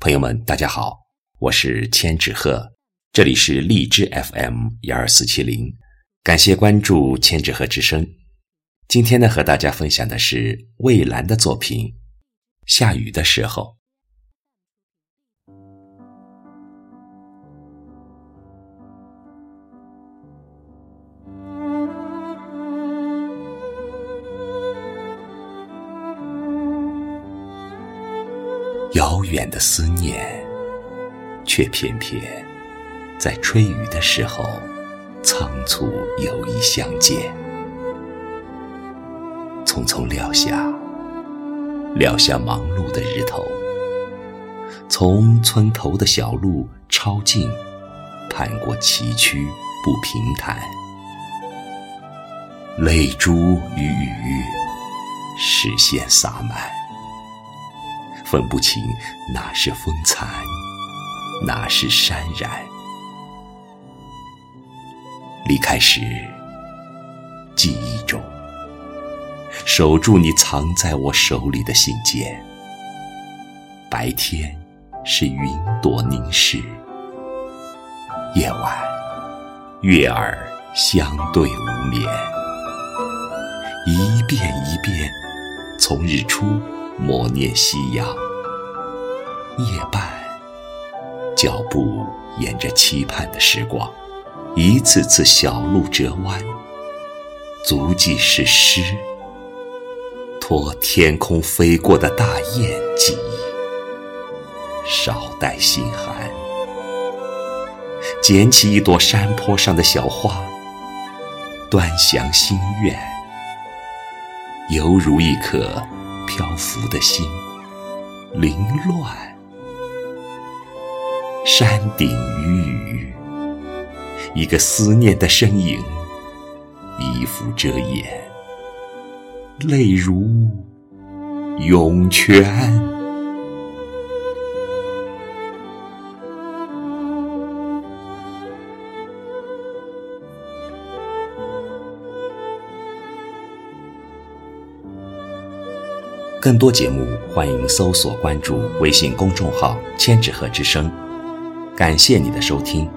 朋友们，大家好，我是千纸鹤，这里是荔枝 FM 幺二四七零，感谢关注千纸鹤之声。今天呢，和大家分享的是蔚蓝的作品《下雨的时候》。遥远的思念，却偏偏在吹雨的时候仓促有意相见。匆匆撂下，撂下忙碌的日头，从村头的小路抄近，攀过崎岖不平坦，泪珠与雨，视线洒满。分不清哪是风残，哪是潸然。离开时，记忆中守住你藏在我手里的信件。白天是云朵凝视，夜晚月儿相对无眠。一遍一遍，从日出。默念夕阳，夜半，脚步沿着期盼的时光，一次次小路折弯，足迹是诗，托天空飞过的大雁记忆，少带心寒，捡起一朵山坡上的小花，端详心愿，犹如一颗。漂浮的心，凌乱。山顶雨雨，一个思念的身影，衣服遮掩，泪如涌泉。更多节目，欢迎搜索关注微信公众号“千纸鹤之声”。感谢你的收听。